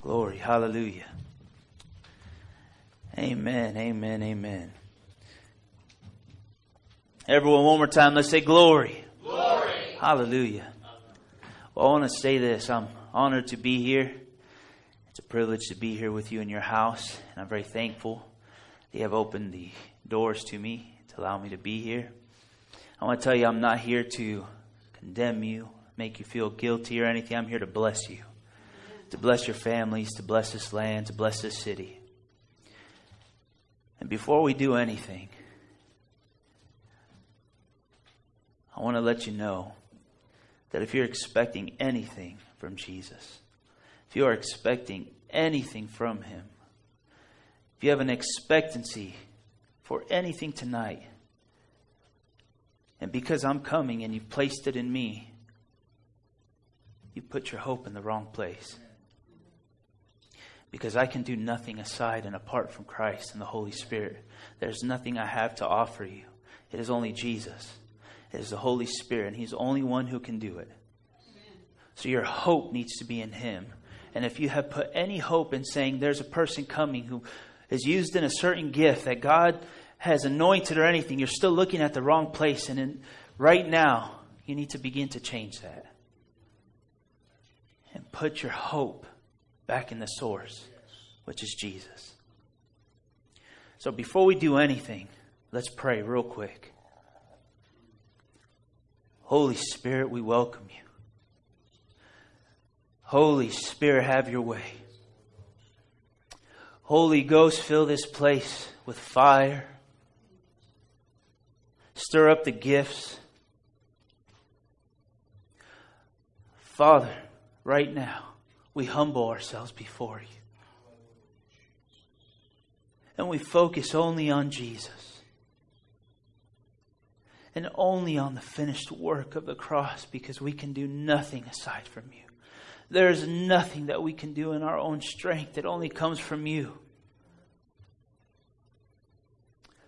Glory. Hallelujah. Amen. Amen. Amen. Everyone, one more time, let's say glory. Glory. Hallelujah. Well, I want to say this. I'm honored to be here. It's a privilege to be here with you in your house, and I'm very thankful they have opened the doors to me to allow me to be here. I want to tell you, I'm not here to condemn you, make you feel guilty or anything. I'm here to bless you, to bless your families, to bless this land, to bless this city. And before we do anything, I want to let you know that if you're expecting anything from Jesus, if you are expecting anything from Him, if you have an expectancy for anything tonight, and because I'm coming and you've placed it in me, you put your hope in the wrong place. Because I can do nothing aside and apart from Christ and the Holy Spirit. There's nothing I have to offer you. It is only Jesus. It is the Holy Spirit, and He's the only one who can do it. So your hope needs to be in Him. And if you have put any hope in saying there's a person coming who is used in a certain gift that God has anointed or anything, you're still looking at the wrong place. And in, right now, you need to begin to change that. And put your hope back in the source, which is Jesus. So before we do anything, let's pray real quick. Holy Spirit, we welcome you. Holy Spirit, have your way. Holy Ghost, fill this place with fire. Stir up the gifts. Father, right now, we humble ourselves before you. And we focus only on Jesus. And only on the finished work of the cross because we can do nothing aside from you. There is nothing that we can do in our own strength. It only comes from you.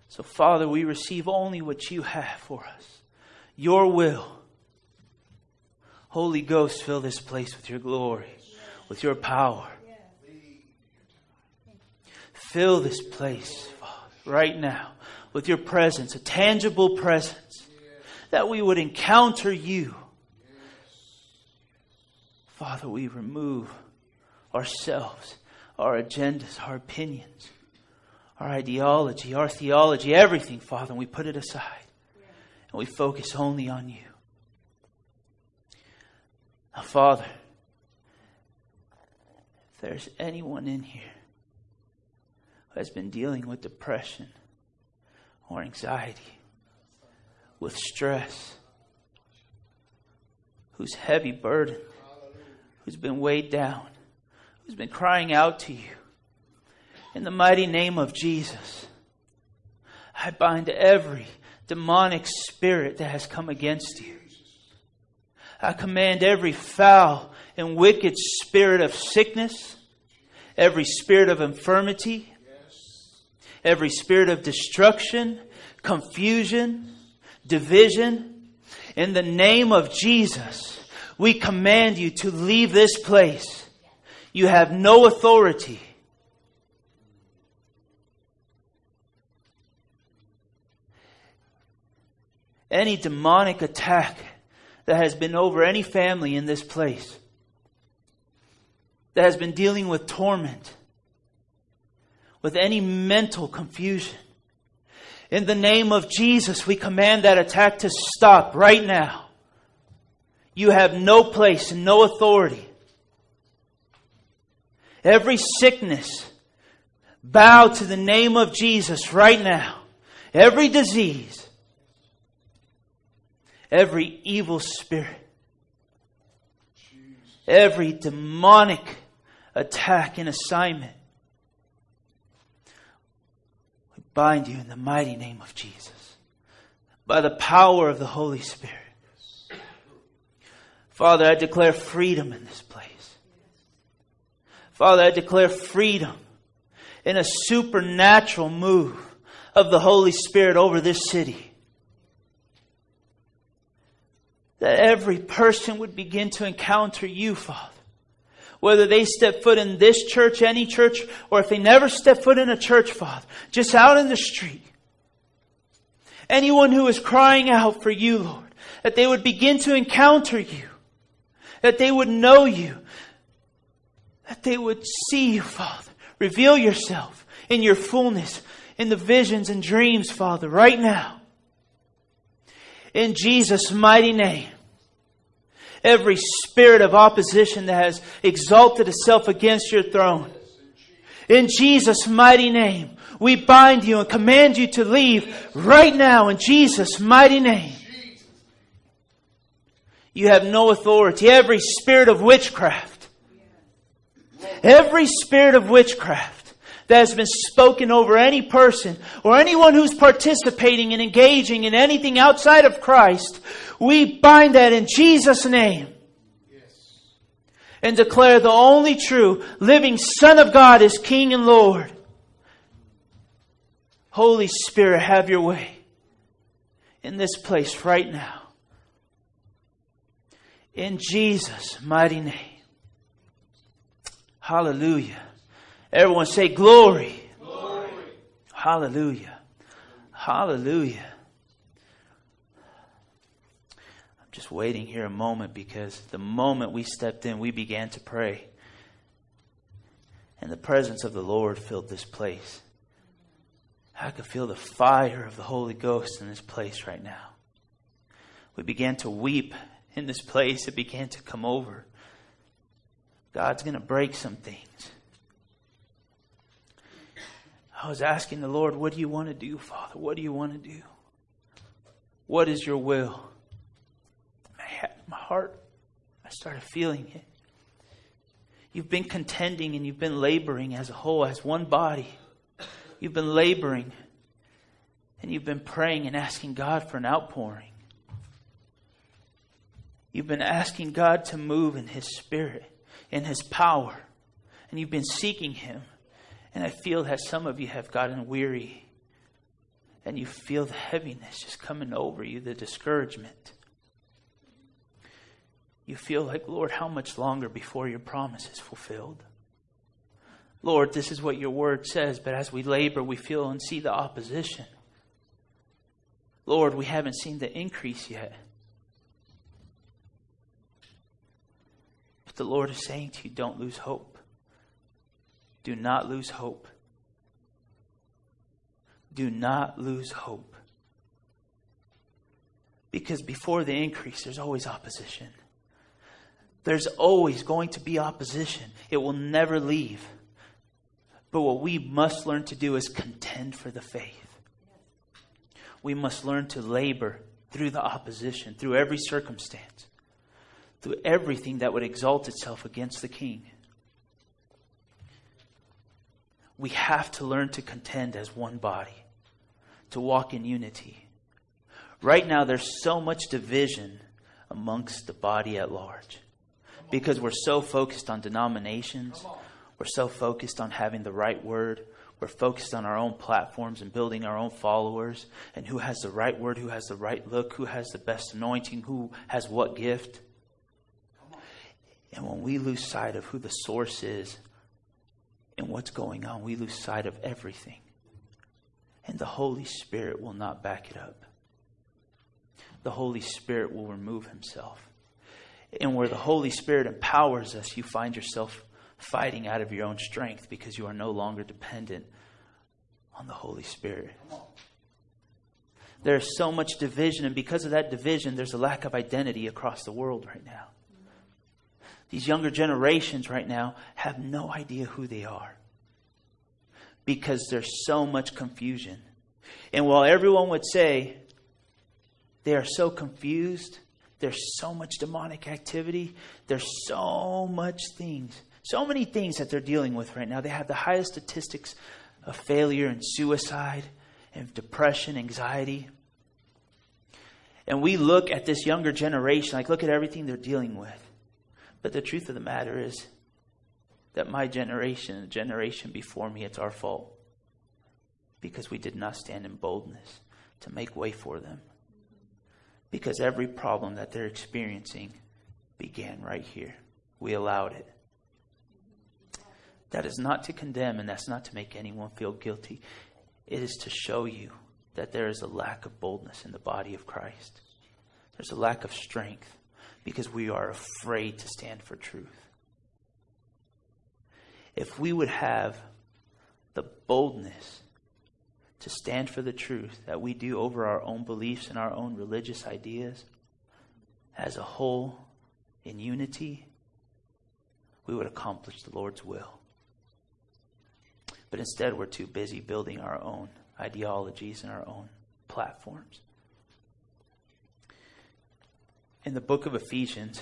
So, Father, we receive only what you have for us your will. Holy Ghost, fill this place with your glory, with your power. Fill this place, Father, right now with your presence, a tangible presence, that we would encounter you. Father, we remove ourselves, our agendas, our opinions, our ideology, our theology, everything, Father, and we put it aside. And we focus only on you. Now, Father, there's anyone in here who has been dealing with depression or anxiety, with stress, who's heavy burdened, who's been weighed down, who's been crying out to you, in the mighty name of Jesus, I bind every demonic spirit that has come against you. I command every foul and wicked spirit of sickness, every spirit of infirmity, every spirit of destruction, confusion, division. In the name of Jesus, we command you to leave this place. You have no authority. Any demonic attack that has been over any family in this place, that has been dealing with torment, with any mental confusion. In the name of Jesus, we command that attack to stop right now. You have no place and no authority. Every sickness, bow to the name of Jesus right now. Every disease, every evil spirit, every demonic attack and assignment. We bind you in the mighty name of Jesus by the power of the Holy Spirit. Father, I declare freedom in this place. Father, I declare freedom in a supernatural move of the Holy Spirit over this city that every person would begin to encounter you, Father. Whether they step foot in this church, any church, or if they never step foot in a church, Father, just out in the street. Anyone who is crying out for you, Lord, that they would begin to encounter you, that they would know you, that they would see you, Father. Reveal yourself in your fullness, in the visions and dreams, Father, right now. In Jesus' mighty name every spirit of opposition that has exalted itself against your throne. In Jesus' mighty name, we bind you and command you to leave right now in Jesus' mighty name. You have no authority. Every spirit of witchcraft, every spirit of witchcraft that has been spoken over any person or anyone who's participating and engaging in anything outside of Christ, we bind that in Jesus' name. And declare the only true living Son of God is King and Lord. Holy Spirit, have your way in this place right now. In Jesus' mighty name. Hallelujah. Everyone say glory. glory. Hallelujah. Hallelujah. I'm just waiting here a moment because the moment we stepped in, we began to pray. And the presence of the Lord filled this place. I could feel the fire of the Holy Ghost in this place right now. We began to weep in this place. It began to come over. God's going to break some things. I was asking the Lord, what do you want to do, Father? What do you want to do? What is your will? my heart, I started feeling it. You've been contending and you've been laboring as a whole, as one body. You've been laboring and you've been praying and asking God for an outpouring. You've been asking God to move in His Spirit, in His power, and you've been seeking Him. And I feel that some of you have gotten weary and you feel the heaviness just coming over you, the discouragement. You feel like, Lord, how much longer before your promise is fulfilled? Lord, this is what your word says, but as we labor, we feel and see the opposition. Lord, we haven't seen the increase yet. But the Lord is saying to you, don't lose hope. Do not lose hope. Do not lose hope. Because before the increase, there's always opposition. There's always going to be opposition. It will never leave. But what we must learn to do is contend for the faith. We must learn to labor through the opposition, through every circumstance, through everything that would exalt itself against the king. We have to learn to contend as one body, to walk in unity. Right now, there's so much division amongst the body at large because we're so focused on denominations, we're so focused on having the right word, we're focused on our own platforms and building our own followers and who has the right word, who has the right look, who has the best anointing, who has what gift. And when we lose sight of who the source is and what's going on, we lose sight of everything. And the Holy Spirit will not back it up. The Holy Spirit will remove himself. And where the Holy Spirit empowers us, you find yourself fighting out of your own strength because you are no longer dependent on the Holy Spirit. There's so much division, and because of that division, there's a lack of identity across the world right now. These younger generations right now have no idea who they are because there's so much confusion. And while everyone would say they are so confused, there's so much demonic activity, there's so much things, so many things that they're dealing with right now. They have the highest statistics of failure and suicide and depression, anxiety. And we look at this younger generation, like, look at everything they're dealing with. But the truth of the matter is that my generation, the generation before me, it's our fault. Because we did not stand in boldness to make way for them. Because every problem that they're experiencing began right here. We allowed it. That is not to condemn and that's not to make anyone feel guilty. It is to show you that there is a lack of boldness in the body of Christ. There's a lack of strength because we are afraid to stand for truth. If we would have the boldness to stand for the truth that we do over our own beliefs and our own religious ideas as a whole in unity, we would accomplish the Lord's will. But instead, we're too busy building our own ideologies and our own platforms. In the book of Ephesians,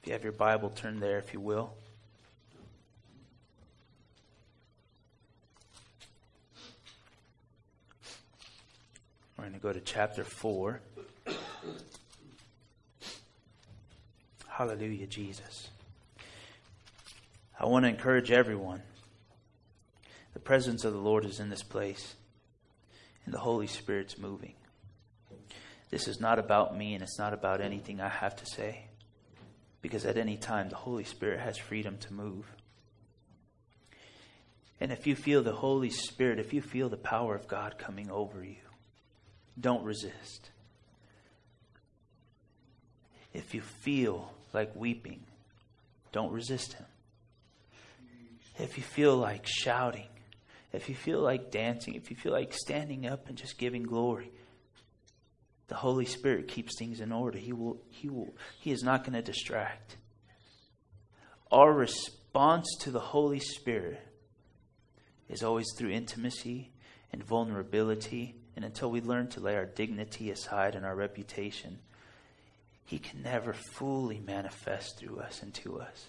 if you have your Bible, turn there, if you will. We're going to go to chapter 4. Hallelujah, Jesus. I want to encourage everyone. The presence of the Lord is in this place, and the Holy Spirit's moving. This is not about me, and it's not about anything I have to say, because at any time the Holy Spirit has freedom to move. And if you feel the Holy Spirit, if you feel the power of God coming over you, don't resist. If you feel like weeping, don't resist Him. If you feel like shouting, if you feel like dancing, if you feel like standing up and just giving glory, the Holy Spirit keeps things in order. He will, he will, he is not going to distract. Our response to the Holy Spirit is always through intimacy and vulnerability and until we learn to lay our dignity aside and our reputation, He can never fully manifest through us and to us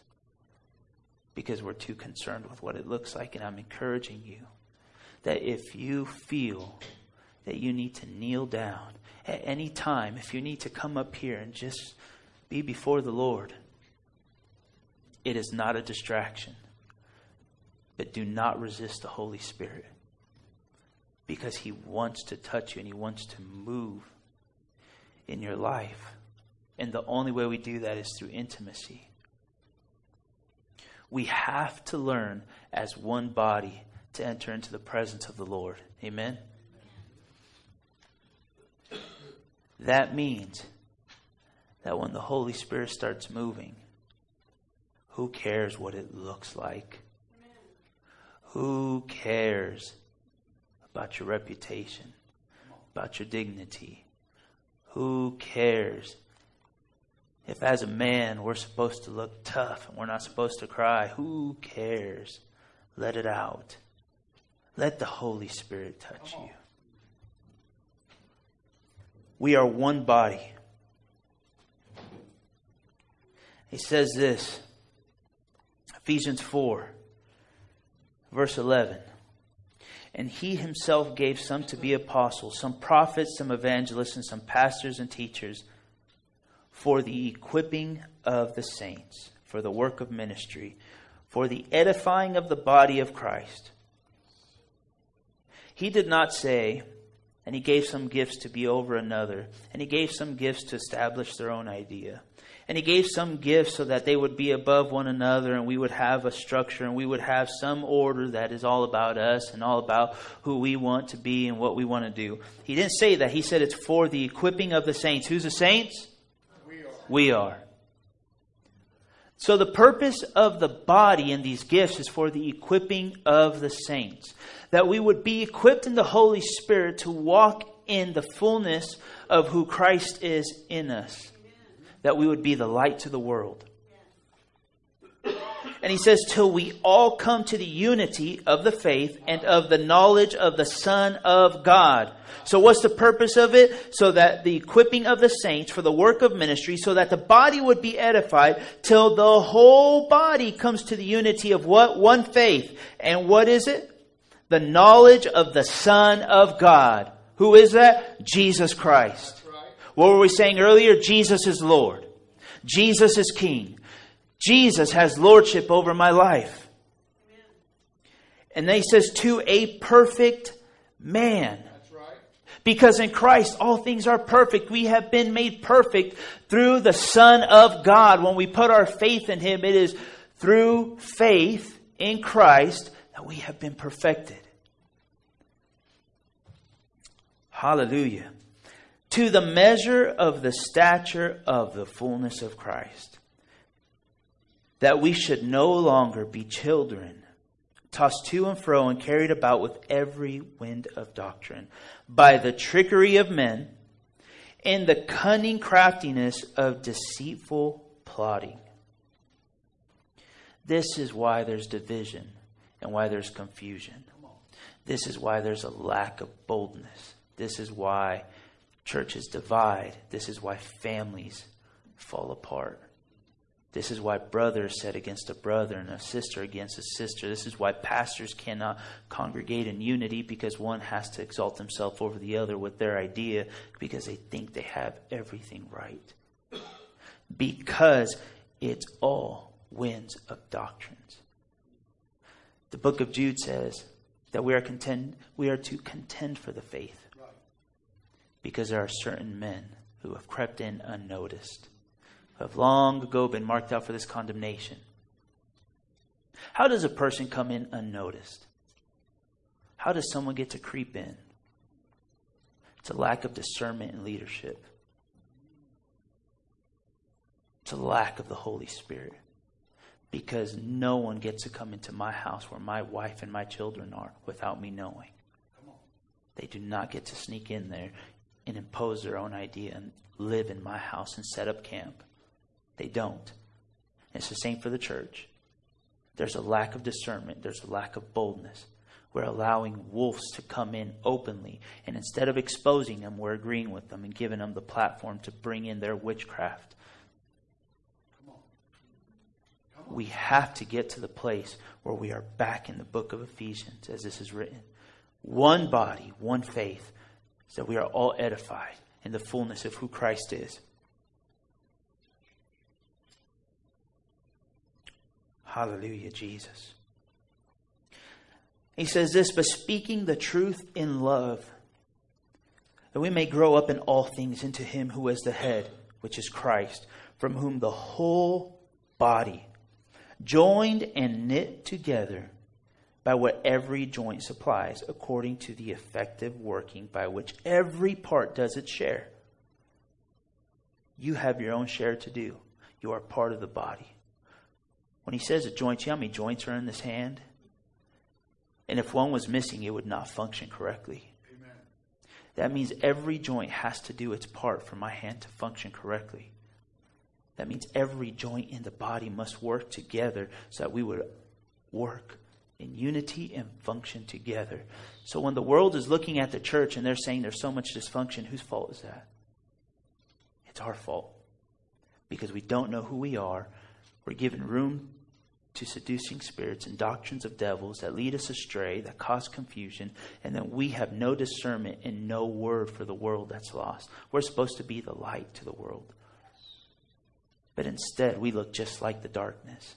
because we're too concerned with what it looks like. And I'm encouraging you that if you feel that you need to kneel down at any time, if you need to come up here and just be before the Lord, it is not a distraction. But do not resist the Holy Spirit because He wants to touch you and He wants to move in your life. And the only way we do that is through intimacy. We have to learn as one body to enter into the presence of the Lord. Amen? That means that when the Holy Spirit starts moving, who cares what it looks like? Who cares about your reputation, about your dignity. Who cares if, as a man, we're supposed to look tough and we're not supposed to cry? Who cares? Let it out. Let the Holy Spirit touch you. We are one body. He says this Ephesians 4, verse 11. And he himself gave some to be apostles, some prophets, some evangelists, and some pastors and teachers for the equipping of the saints, for the work of ministry, for the edifying of the body of Christ. He did not say, and he gave some gifts to be over another, and he gave some gifts to establish their own idea. And he gave some gifts so that they would be above one another and we would have a structure and we would have some order that is all about us and all about who we want to be and what we want to do. He didn't say that. He said it's for the equipping of the saints. Who's the saints? We are. We are. So the purpose of the body and these gifts is for the equipping of the saints. That we would be equipped in the Holy Spirit to walk in the fullness of who Christ is in us that we would be the light to the world. And he says, till we all come to the unity of the faith and of the knowledge of the Son of God. So what's the purpose of it? So that the equipping of the saints for the work of ministry, so that the body would be edified till the whole body comes to the unity of what? One faith. And what is it? The knowledge of the Son of God. Who is that? Jesus Christ. What were we saying earlier? Jesus is Lord. Jesus is King. Jesus has lordship over my life. And then he says, to a perfect man. Because in Christ, all things are perfect. We have been made perfect through the Son of God. When we put our faith in Him, it is through faith in Christ that we have been perfected. Hallelujah. To the measure of the stature of the fullness of Christ, that we should no longer be children, tossed to and fro and carried about with every wind of doctrine, by the trickery of men and the cunning craftiness of deceitful plotting. This is why there's division and why there's confusion. This is why there's a lack of boldness. This is why churches divide. This is why families fall apart. This is why brothers set against a brother and a sister against a sister. This is why pastors cannot congregate in unity because one has to exalt himself over the other with their idea because they think they have everything right. Because it's all winds of doctrines. The book of Jude says that we are contend we are to contend for the faith. Because there are certain men who have crept in unnoticed have long ago been marked out for this condemnation. How does a person come in unnoticed? How does someone get to creep in? It's a lack of discernment and leadership. It's a lack of the Holy Spirit. Because no one gets to come into my house where my wife and my children are without me knowing. They do not get to sneak in there and impose their own idea and live in my house and set up camp. They don't. And it's the same for the church. There's a lack of discernment, there's a lack of boldness. We're allowing wolves to come in openly, and instead of exposing them, we're agreeing with them and giving them the platform to bring in their witchcraft. We have to get to the place where we are back in the book of Ephesians, as this is written. One body, one faith, so we are all edified in the fullness of who Christ is. Hallelujah, Jesus. He says this, but speaking the truth in love, that we may grow up in all things into him who is the head, which is Christ, from whom the whole body, joined and knit together by what every joint supplies, according to the effective working by which every part does its share. You have your own share to do. You are part of the body. When he says a joint, you know how many joints are in this hand? And if one was missing, it would not function correctly. Amen. That means every joint has to do its part for my hand to function correctly. That means every joint in the body must work together so that we would work in unity and function together. So when the world is looking at the church and they're saying there's so much dysfunction, whose fault is that? It's our fault. Because we don't know who we are we're given room to seducing spirits and doctrines of devils that lead us astray, that cause confusion, and that we have no discernment and no word for the world that's lost. We're supposed to be the light to the world. But instead, we look just like the darkness.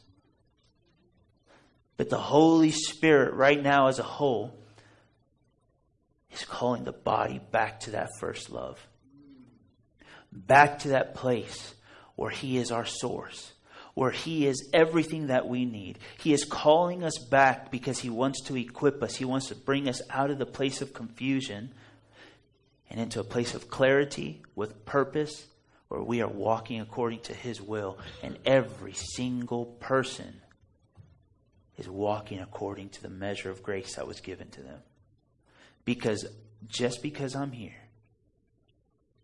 But the Holy Spirit, right now as a whole, is calling the body back to that first love. Back to that place where He is our source where He is everything that we need. He is calling us back because He wants to equip us. He wants to bring us out of the place of confusion and into a place of clarity with purpose where we are walking according to His will. And every single person is walking according to the measure of grace that was given to them. Because just because I'm here,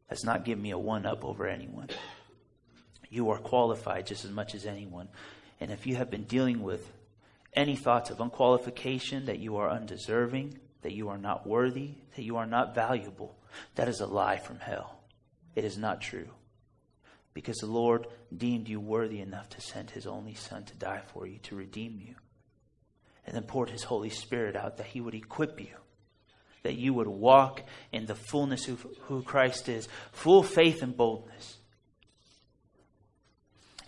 does not give me a one up over anyone. You are qualified just as much as anyone. And if you have been dealing with any thoughts of unqualification, that you are undeserving, that you are not worthy, that you are not valuable, that is a lie from hell. It is not true. Because the Lord deemed you worthy enough to send his only Son to die for you, to redeem you. And then poured his Holy Spirit out that he would equip you, that you would walk in the fullness of who Christ is, full faith and boldness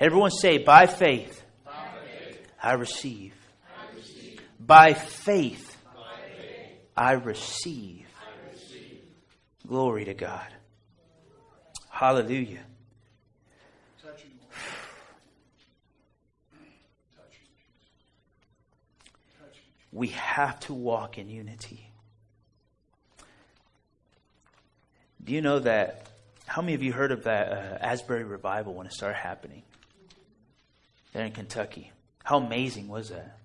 Everyone say, by faith, by faith I, receive. I receive. By faith, by faith I, receive. I receive. Glory to God. Hallelujah. We have to walk in unity. Do you know that? How many of you heard of that uh, Asbury revival when it started happening? There in Kentucky. How amazing was that?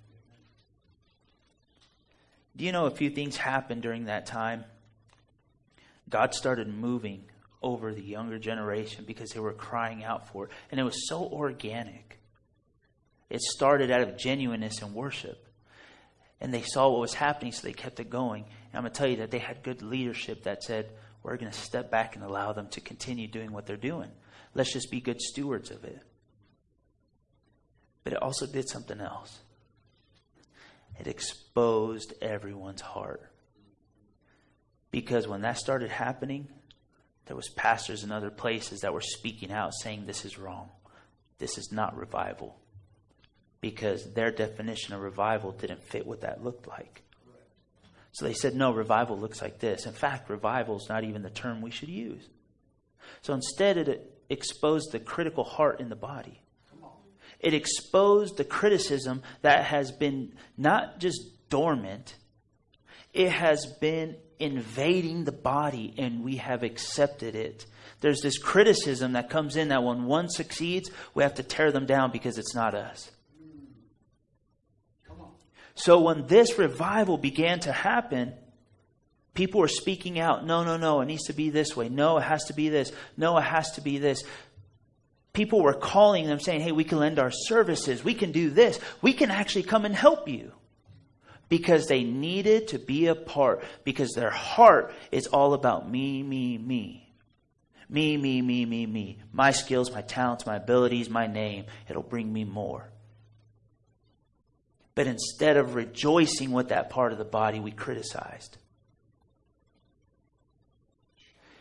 Do you know a few things happened during that time? God started moving over the younger generation because they were crying out for it. And it was so organic. It started out of genuineness and worship. And they saw what was happening, so they kept it going. And I'm going to tell you that they had good leadership that said, we're going to step back and allow them to continue doing what they're doing. Let's just be good stewards of it. But it also did something else. It exposed everyone's heart. Because when that started happening, there was pastors in other places that were speaking out saying this is wrong. This is not revival. Because their definition of revival didn't fit what that looked like. So they said, no, revival looks like this. In fact, revival is not even the term we should use. So instead, it exposed the critical heart in the body. It exposed the criticism that has been not just dormant, it has been invading the body, and we have accepted it. There's this criticism that comes in that when one succeeds, we have to tear them down because it's not us. So when this revival began to happen, people were speaking out, no, no, no, it needs to be this way. No, it has to be this. No, it has to be this. People were calling them saying, hey, we can lend our services. We can do this. We can actually come and help you. Because they needed to be a part, because their heart is all about me, me, me. Me, me, me, me, me. My skills, my talents, my abilities, my name. It'll bring me more. But instead of rejoicing with that part of the body, we criticized.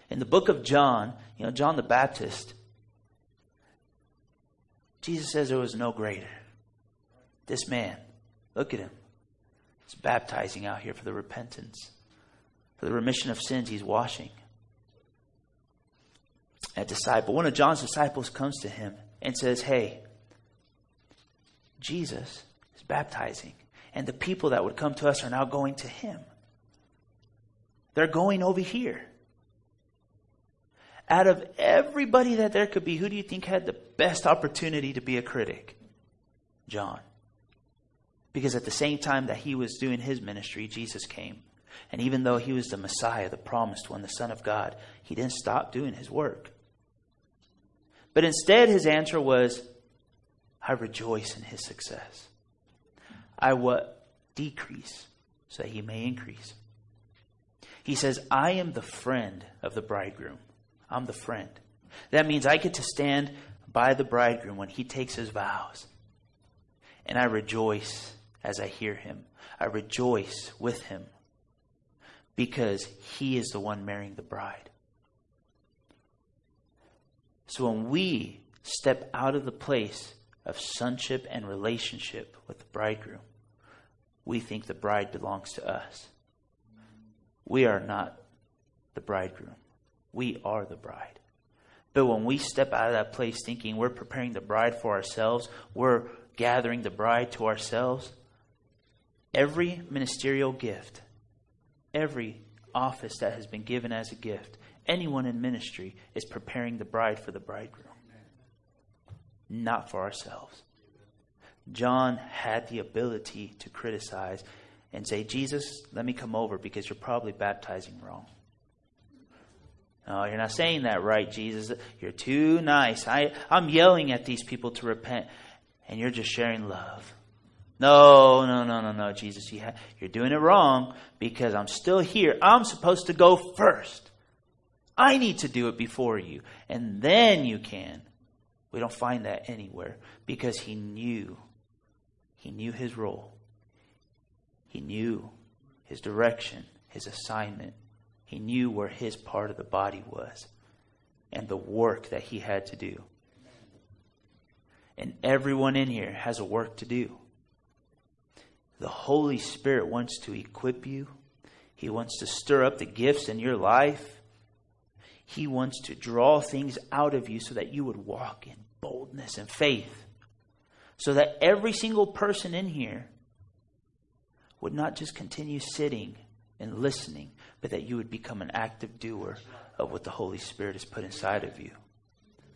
In the book of John, you know, John the Baptist, Jesus says there was no greater. This man, look at him. He's baptizing out here for the repentance, for the remission of sins, he's washing. A disciple, one of John's disciples comes to him and says, Hey, Jesus is baptizing. And the people that would come to us are now going to him. They're going over here. Out of everybody that there could be, who do you think had the best opportunity to be a critic? John. Because at the same time that he was doing his ministry, Jesus came. And even though he was the Messiah, the promised one, the Son of God, he didn't stop doing his work. But instead, his answer was, I rejoice in his success. I what decrease so that he may increase. He says, I am the friend of the bridegroom. I'm the friend. That means I get to stand by the bridegroom when he takes his vows. And I rejoice as I hear him. I rejoice with him because he is the one marrying the bride. So when we step out of the place of sonship and relationship with the bridegroom, we think the bride belongs to us. We are not the bridegroom. We are the bride. But when we step out of that place thinking we're preparing the bride for ourselves, we're gathering the bride to ourselves, every ministerial gift, every office that has been given as a gift, anyone in ministry is preparing the bride for the bridegroom not for ourselves. John had the ability to criticize and say, Jesus, let me come over because you're probably baptizing wrong. No, you're not saying that right, Jesus. You're too nice. I, I'm yelling at these people to repent, and you're just sharing love. No, no, no, no, no, Jesus. You ha- you're doing it wrong because I'm still here. I'm supposed to go first. I need to do it before you, and then you can. We don't find that anywhere because he knew. He knew his role. He knew his direction, his assignment. He knew where his part of the body was and the work that he had to do. And everyone in here has a work to do. The Holy Spirit wants to equip you. He wants to stir up the gifts in your life. He wants to draw things out of you so that you would walk in boldness and faith so that every single person in here would not just continue sitting and listening, but that you would become an active doer of what the Holy Spirit has put inside of you.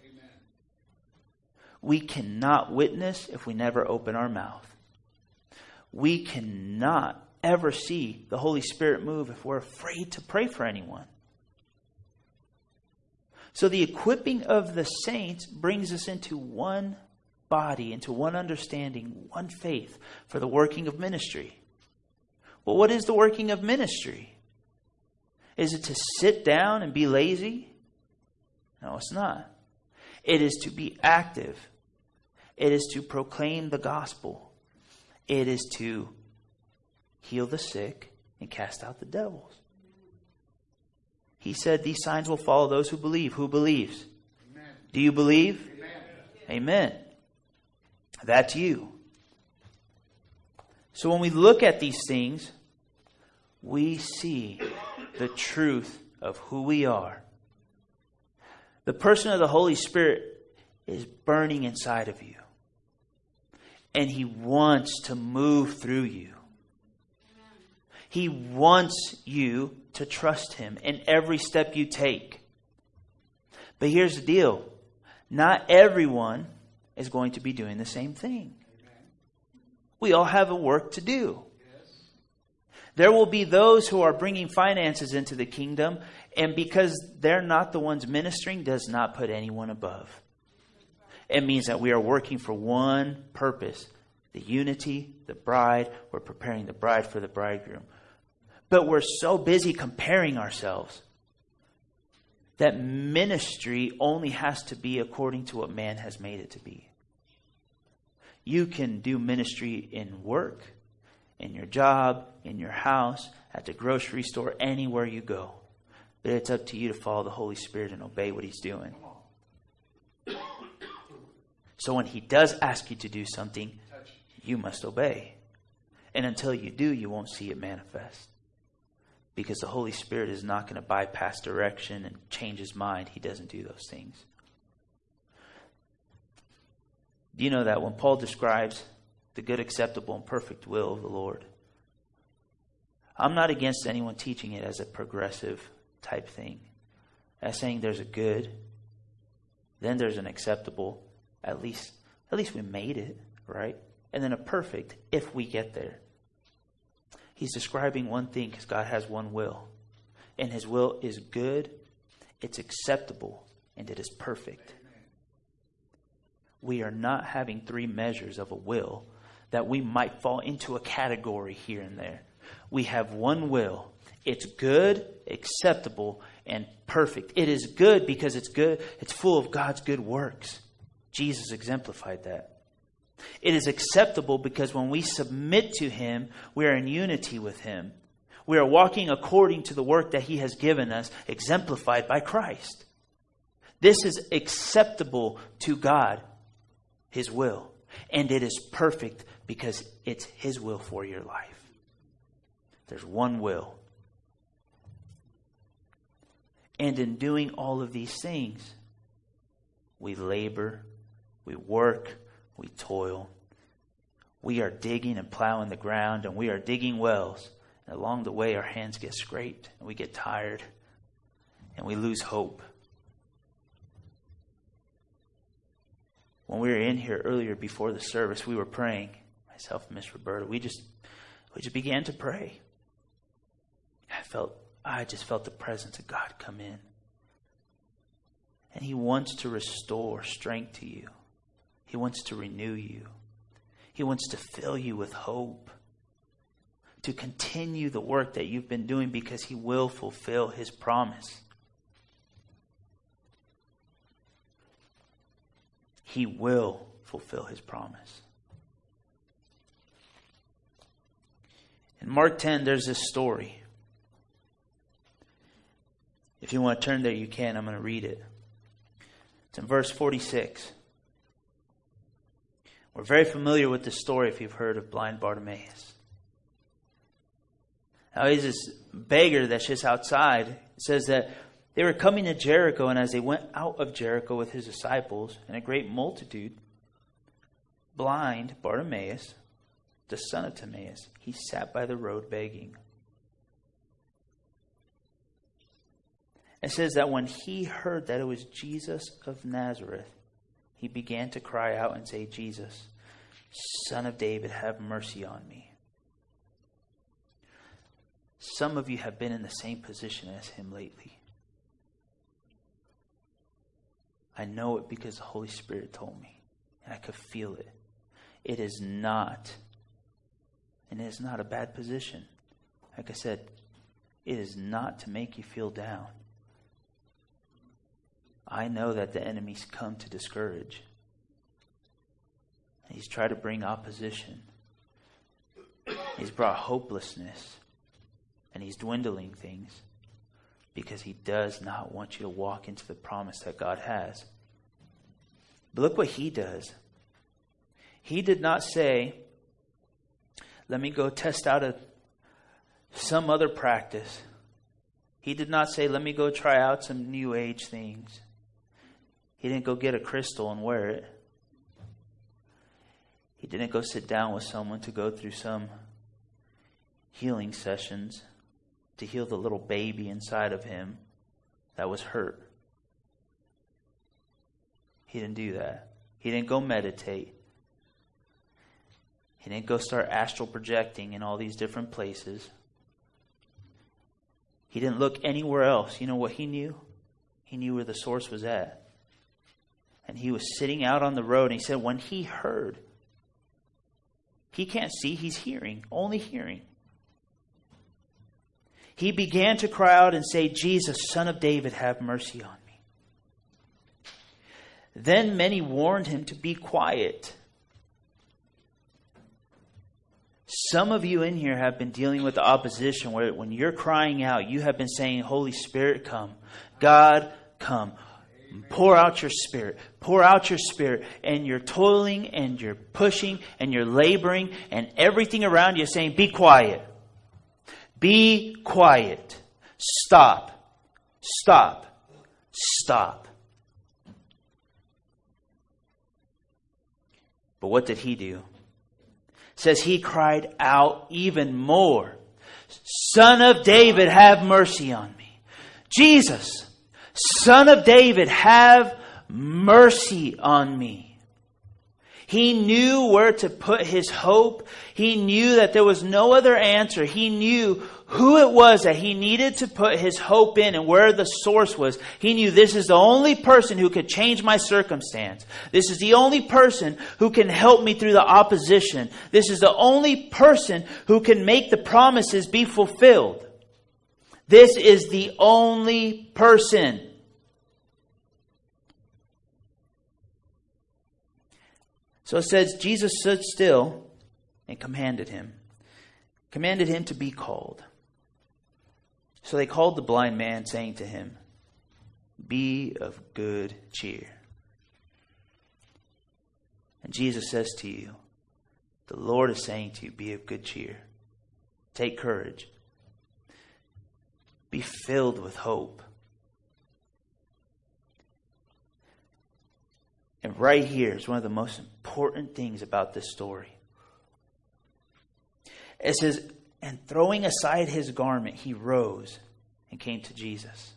Amen. We cannot witness if we never open our mouth. We cannot ever see the Holy Spirit move if we're afraid to pray for anyone. So the equipping of the saints brings us into one body, into one understanding, one faith for the working of ministry. Well, what is the working of ministry? Is it to sit down and be lazy? No, it's not. It is to be active. It is to proclaim the gospel. It is to heal the sick and cast out the devils. He said, These signs will follow those who believe. Who believes? Amen. Do you believe? Amen. Amen. That's you. So when we look at these things, we see the truth of who we are. The person of the Holy Spirit is burning inside of you, and He wants to move through you. He wants you to trust Him in every step you take. But here's the deal not everyone is going to be doing the same thing. We all have a work to do. There will be those who are bringing finances into the kingdom, and because they're not the ones ministering, does not put anyone above. It means that we are working for one purpose the unity, the bride. We're preparing the bride for the bridegroom. But we're so busy comparing ourselves that ministry only has to be according to what man has made it to be. You can do ministry in work, in your job, in your house, at the grocery store, anywhere you go. But it's up to you to follow the Holy Spirit and obey what He's doing. So when He does ask you to do something, you must obey. And until you do, you won't see it manifest because the Holy Spirit is not going to bypass direction and change his mind. He doesn't do those things. Do you know that when Paul describes the good, acceptable, and perfect will of the Lord, I'm not against anyone teaching it as a progressive type thing, as saying there's a good, then there's an acceptable, at least at least we made it, right? And then a perfect if we get there. He's describing one thing because God has one will. And his will is good, it's acceptable, and it is perfect. We are not having three measures of a will that we might fall into a category here and there. We have one will. It's good, acceptable, and perfect. It is good because it's good, it's full of God's good works. Jesus exemplified that. It is acceptable because when we submit to Him, we are in unity with Him. We are walking according to the work that He has given us, exemplified by Christ. This is acceptable to God, His will. And it is perfect because it's His will for your life. There's one will. And in doing all of these things, we labor, we work, we toil. We are digging and plowing the ground, and we are digging wells. And along the way, our hands get scraped, and we get tired, and we lose hope. When we were in here earlier before the service, we were praying. Myself and Miss Roberta, we just we just began to pray. I felt I just felt the presence of God come in. And He wants to restore strength to you. He wants to renew you. He wants to fill you with hope, to continue the work that you've been doing because He will fulfill His promise. He will fulfill His promise. In Mark 10, there's this story. If you want to turn there, you can. I'm going to read it. It's in verse 46. We're very familiar with this story if you've heard of blind Bartimaeus. Now, he's this beggar that's just outside. It says that they were coming to Jericho, and as they went out of Jericho with his disciples and a great multitude, blind Bartimaeus the son of Timaeus. He sat by the road begging. It says that when he heard that it was Jesus of Nazareth, he began to cry out and say, Jesus, son of David, have mercy on me. Some of you have been in the same position as him lately. I know it because the Holy Spirit told me, and I could feel it. It is not, and it is not a bad position. Like I said, it is not to make you feel down. I know that the enemy's come to discourage. He's tried to bring opposition. He's brought hopelessness. And he's dwindling things because he does not want you to walk into the promise that God has. But look what he does. He did not say, let me go test out a, some other practice. He did not say, let me go try out some new age things. He didn't go get a crystal and wear it. He didn't go sit down with someone to go through some healing sessions to heal the little baby inside of him that was hurt. He didn't do that. He didn't go meditate. He didn't go start astral projecting in all these different places. He didn't look anywhere else. You know what he knew? He knew where the source was at and he was sitting out on the road, and he said, when he heard, he can't see, he's hearing, only hearing. He began to cry out and say, Jesus, son of David, have mercy on me. Then many warned him to be quiet. Some of you in here have been dealing with the opposition where when you're crying out, you have been saying, Holy Spirit, come. God, come. Pour out your spirit. Pour out your spirit. And you're toiling and you're pushing and you're laboring and everything around you is saying, be quiet. Be quiet. Stop. Stop. Stop. But what did he do? Says he cried out even more. Son of David, have mercy on me. Jesus, Son of David, have mercy on me. He knew where to put his hope. He knew that there was no other answer. He knew who it was that he needed to put his hope in and where the source was. He knew this is the only person who could change my circumstance. This is the only person who can help me through the opposition. This is the only person who can make the promises be fulfilled. This is the only person. So it says, Jesus stood still and commanded him, commanded him to be called. So they called the blind man, saying to him, Be of good cheer. And Jesus says to you, The Lord is saying to you, Be of good cheer. Take courage. Be filled with hope. And right here is one of the most important things about this story. It says, And throwing aside his garment, he rose and came to Jesus.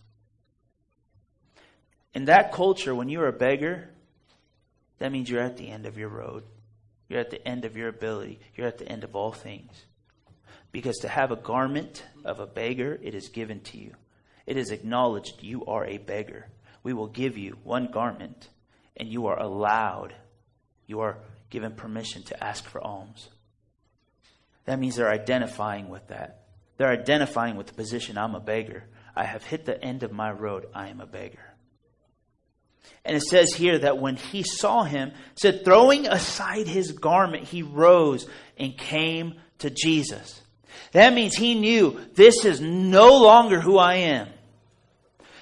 In that culture, when you're a beggar, that means you're at the end of your road. You're at the end of your ability. You're at the end of all things. Because to have a garment of a beggar, it is given to you. It is acknowledged you are a beggar. We will give you one garment and you are allowed, you are given permission to ask for alms. That means they're identifying with that. They're identifying with the position I'm a beggar. I have hit the end of my road. I am a beggar. And it says here that when he saw him, said, throwing aside his garment, he rose and came to Jesus. That means he knew this is no longer who I am.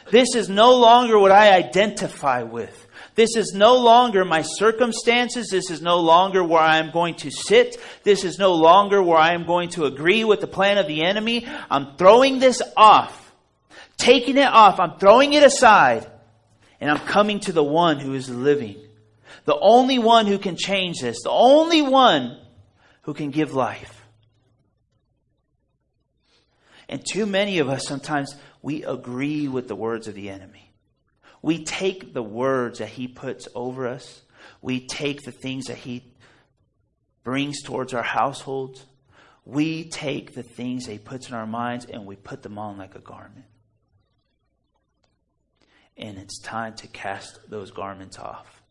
This is no longer what I identify with. This is no longer my circumstances. This is no longer where I am going to sit. This is no longer where I am going to agree with the plan of the enemy. I'm throwing this off, taking it off. I'm throwing it aside, and I'm coming to the one who is living. The only one who can change this. The only one who can give life. And too many of us sometimes we agree with the words of the enemy. We take the words that he puts over us. We take the things that he brings towards our households. We take the things that he puts in our minds and we put them on like a garment. And it's time to cast those garments off.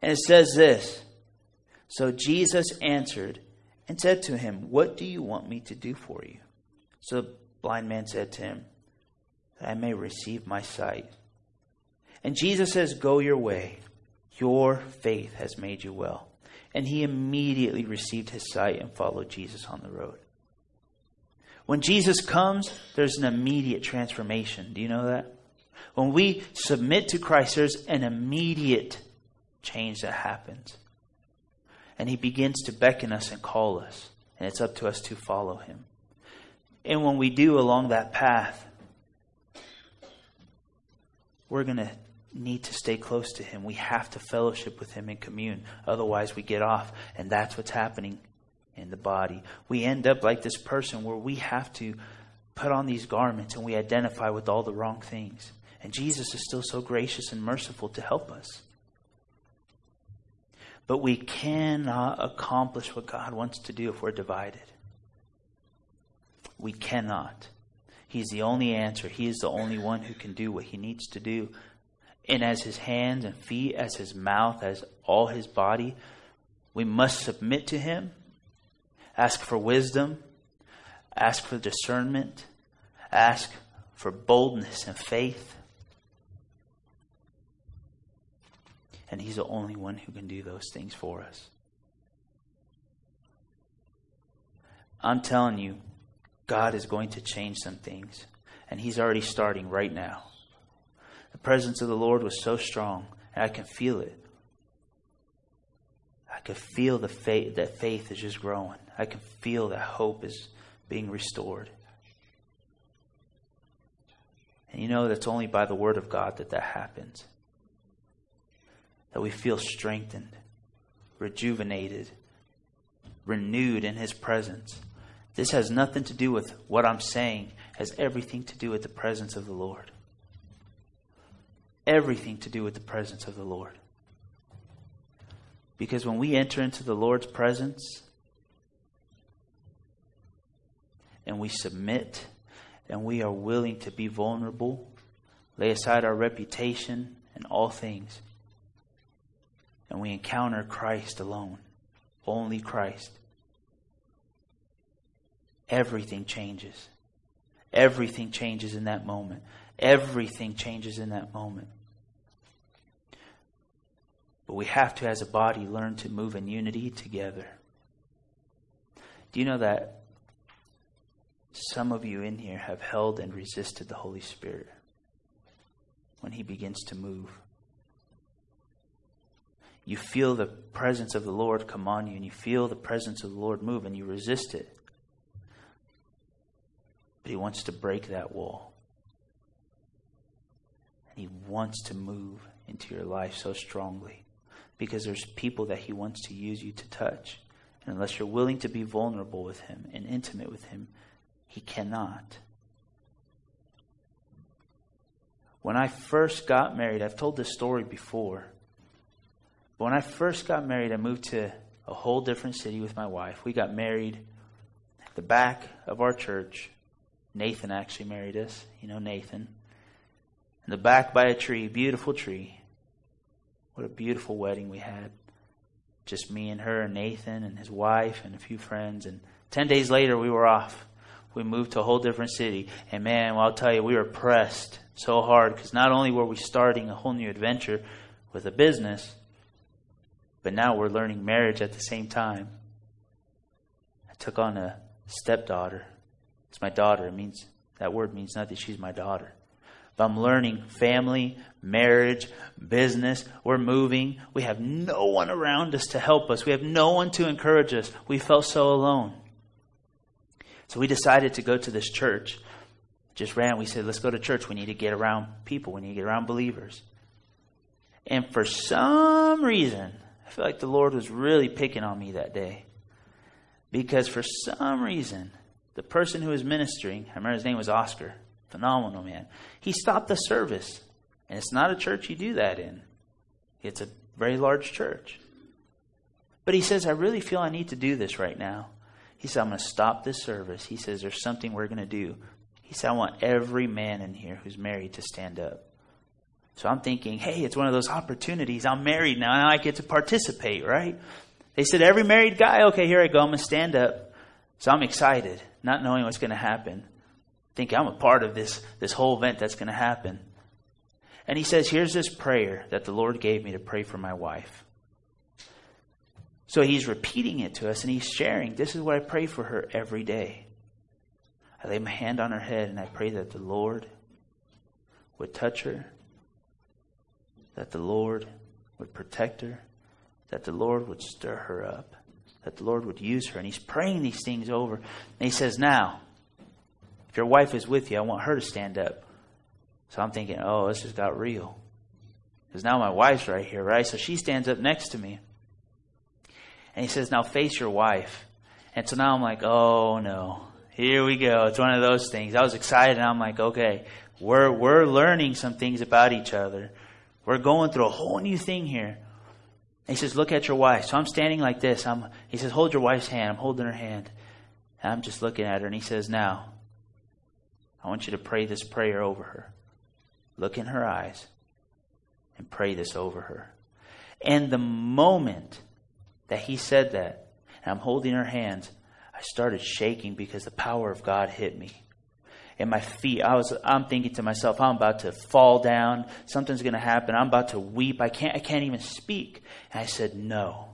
And it says this So Jesus answered and said to him, What do you want me to do for you? So the blind man said to him, That I may receive my sight. And Jesus says, Go your way. Your faith has made you well. And he immediately received his sight and followed Jesus on the road. When Jesus comes, there's an immediate transformation. Do you know that? When we submit to Christ, there's an immediate change that happens. And he begins to beckon us and call us. And it's up to us to follow him. And when we do along that path, we're going to need to stay close to him. We have to fellowship with him and commune. Otherwise, we get off. And that's what's happening in the body. We end up like this person where we have to put on these garments and we identify with all the wrong things. And Jesus is still so gracious and merciful to help us. But we cannot accomplish what God wants to do if we're divided. We cannot. He's the only answer. He is the only one who can do what he needs to do. And as his hands and feet, as his mouth, as all his body, we must submit to him, ask for wisdom, ask for discernment, ask for boldness and faith. And he's the only one who can do those things for us. I'm telling you, God is going to change some things. And He's already starting right now. The presence of the Lord was so strong, and I can feel it. I can feel the faith that faith is just growing. I can feel that hope is being restored. And you know that's only by the word of God that that happens. That we feel strengthened, rejuvenated, renewed in his presence. This has nothing to do with what I'm saying, it has everything to do with the presence of the Lord. Everything to do with the presence of the Lord. Because when we enter into the Lord's presence and we submit and we are willing to be vulnerable, lay aside our reputation and all things, and we encounter Christ alone, only Christ everything changes. Everything changes in that moment. Everything changes in that moment. But we have to, as a body, learn to move in unity together. Do you know that some of you in here have held and resisted the Holy Spirit when He begins to move? You feel the presence of the Lord come on you, and you feel the presence of the Lord move, and you resist it. But He wants to break that wall. And He wants to move into your life so strongly because there's people that He wants to use you to touch. And unless you're willing to be vulnerable with Him and intimate with Him, He cannot. When I first got married, I've told this story before. But when I first got married, I moved to a whole different city with my wife. We got married at the back of our church Nathan actually married us. You know Nathan. In the back by a tree, beautiful tree. What a beautiful wedding we had. Just me and her and Nathan and his wife and a few friends. And 10 days later, we were off. We moved to a whole different city. And man, well, I'll tell you, we were pressed so hard because not only were we starting a whole new adventure with a business, but now we're learning marriage at the same time. I took on a stepdaughter it's my daughter. It means that word means nothing. She's my daughter. But I'm learning family, marriage, business. We're moving. We have no one around us to help us. We have no one to encourage us. We felt so alone. So we decided to go to this church. Just ran. We said, let's go to church. We need to get around people. We need to get around believers. And for some reason, I feel like the Lord was really picking on me that day. Because for some reason, the person who was ministering, I remember his name was Oscar, phenomenal man, he stopped the service. And it's not a church you do that in, it's a very large church. But he says, I really feel I need to do this right now. He said, I'm going to stop this service. He says, There's something we're going to do. He said, I want every man in here who's married to stand up. So I'm thinking, hey, it's one of those opportunities. I'm married now, and I get to participate, right? They said, every married guy, okay, here I go, I'm going to stand up. So I'm excited, not knowing what's going to happen. Think I'm a part of this, this whole event that's going to happen. And he says, here's this prayer that the Lord gave me to pray for my wife. So he's repeating it to us and he's sharing, this is what I pray for her every day. I lay my hand on her head and I pray that the Lord would touch her, that the Lord would protect her, that the Lord would stir her up, that the Lord would use her. And he's praying these things over. And he says, Now, if your wife is with you, I want her to stand up. So I'm thinking, oh, this has got real. Because now my wife's right here, right? So she stands up next to me. And he says, Now face your wife. And so now I'm like, Oh no. Here we go. It's one of those things. I was excited and I'm like, okay, we're we're learning some things about each other. We're going through a whole new thing here. He says, Look at your wife. So I'm standing like this. I'm he says, Hold your wife's hand. I'm holding her hand. And I'm just looking at her and he says, Now, I want you to pray this prayer over her. Look in her eyes and pray this over her. And the moment that he said that, and I'm holding her hands, I started shaking because the power of God hit me. And my feet, I was, I'm thinking to myself, I'm about to fall down. Something's going to happen. I'm about to weep. I can't, I can't even speak. And I said, no.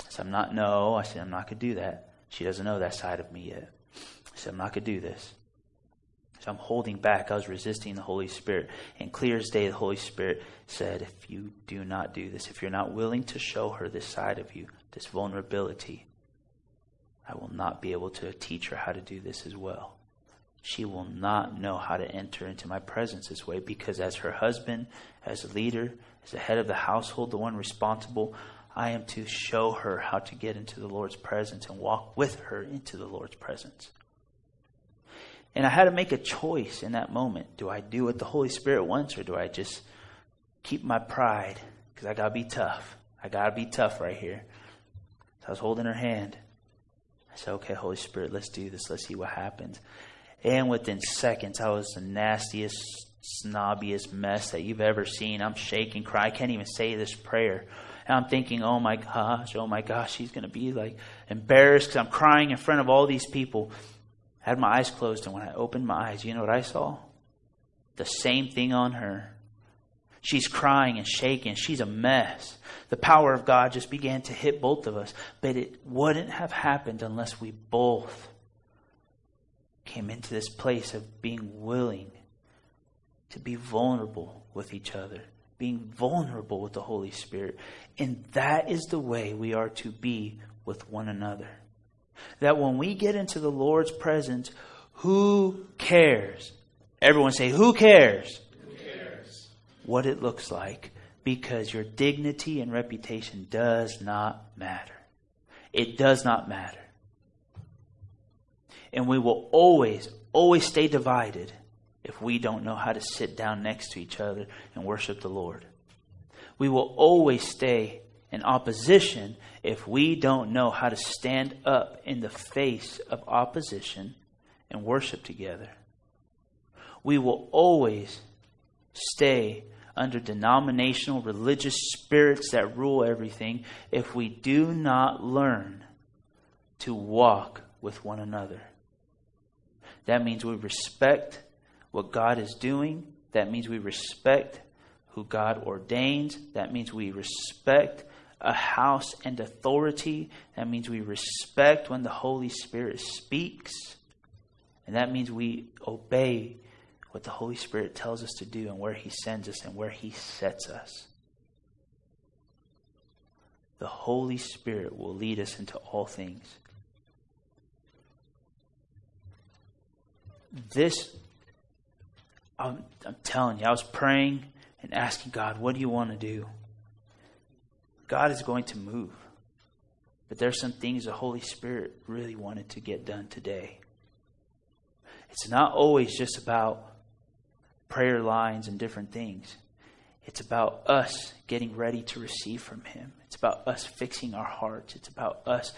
I said, I'm not, no. I said, I'm not going to do that. She doesn't know that side of me yet. I said, I'm not going to do this. So I'm holding back. I was resisting the Holy Spirit. And clear as day, the Holy Spirit said, if you do not do this, if you're not willing to show her this side of you, this vulnerability, I will not be able to teach her how to do this as well. She will not know how to enter into my presence this way because, as her husband, as a leader, as the head of the household, the one responsible, I am to show her how to get into the Lord's presence and walk with her into the Lord's presence. And I had to make a choice in that moment. Do I do what the Holy Spirit wants or do I just keep my pride? Because I got to be tough. I got to be tough right here. So I was holding her hand. I said, okay, Holy Spirit, let's do this. Let's see what happens. And within seconds, I was the nastiest, snobbiest mess that you've ever seen. I'm shaking, crying. I can't even say this prayer. And I'm thinking, oh my gosh, oh my gosh, she's going to be like embarrassed because I'm crying in front of all these people. I had my eyes closed, and when I opened my eyes, you know what I saw? The same thing on her. She's crying and shaking. She's a mess. The power of God just began to hit both of us. But it wouldn't have happened unless we both came into this place of being willing to be vulnerable with each other, being vulnerable with the Holy Spirit. And that is the way we are to be with one another. That when we get into the Lord's presence, who cares? Everyone say, Who cares? Who cares? What it looks like because your dignity and reputation does not matter. It does not matter. And we will always, always stay divided if we don't know how to sit down next to each other and worship the Lord. We will always stay in opposition if we don't know how to stand up in the face of opposition and worship together. We will always stay under denominational religious spirits that rule everything if we do not learn to walk with one another. That means we respect what God is doing. That means we respect who God ordains. That means we respect a house and authority. That means we respect when the Holy Spirit speaks. And that means we obey what the Holy Spirit tells us to do and where He sends us and where He sets us. The Holy Spirit will lead us into all things. This, I'm, I'm telling you, I was praying and asking God, what do you want to do? God is going to move. But there's some things the Holy Spirit really wanted to get done today. It's not always just about prayer lines and different things. It's about us getting ready to receive from Him. It's about us fixing our hearts. It's about us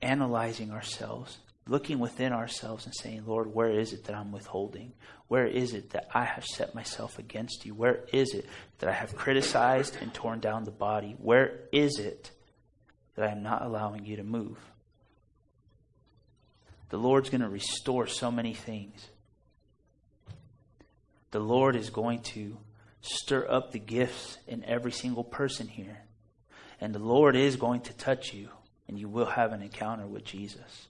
analyzing ourselves, looking within ourselves and saying, Lord, where is it that I'm withholding? Where is it that I have set myself against you? Where is it that I have criticized and torn down the body? Where is it that I am not allowing you to move? The Lord's going to restore so many things. The Lord is going to stir up the gifts in every single person here. And the Lord is going to touch you, and you will have an encounter with Jesus.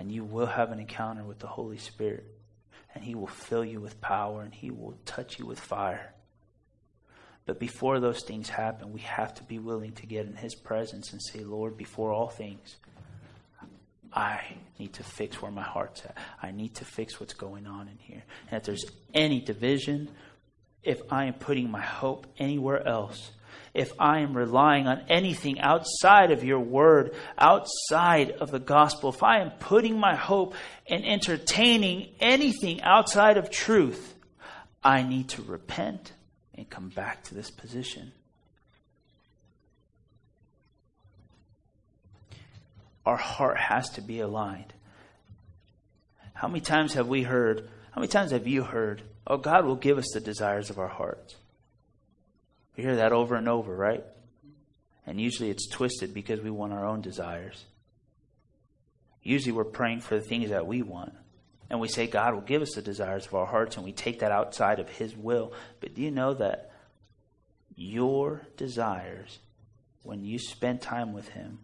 And you will have an encounter with the Holy Spirit. And He will fill you with power, and He will touch you with fire. But before those things happen, we have to be willing to get in His presence and say, Lord, before all things, I need to fix where my heart's at. I need to fix what's going on in here. And if there's any division if I am putting my hope anywhere else, if I am relying on anything outside of your word, outside of the gospel, if I am putting my hope and entertaining anything outside of truth, I need to repent and come back to this position. Our heart has to be aligned. How many times have we heard, how many times have you heard, Oh, God will give us the desires of our hearts. We hear that over and over, right? And usually it's twisted because we want our own desires. Usually we're praying for the things that we want. And we say God will give us the desires of our hearts, and we take that outside of His will. But do you know that your desires, when you spend time with Him,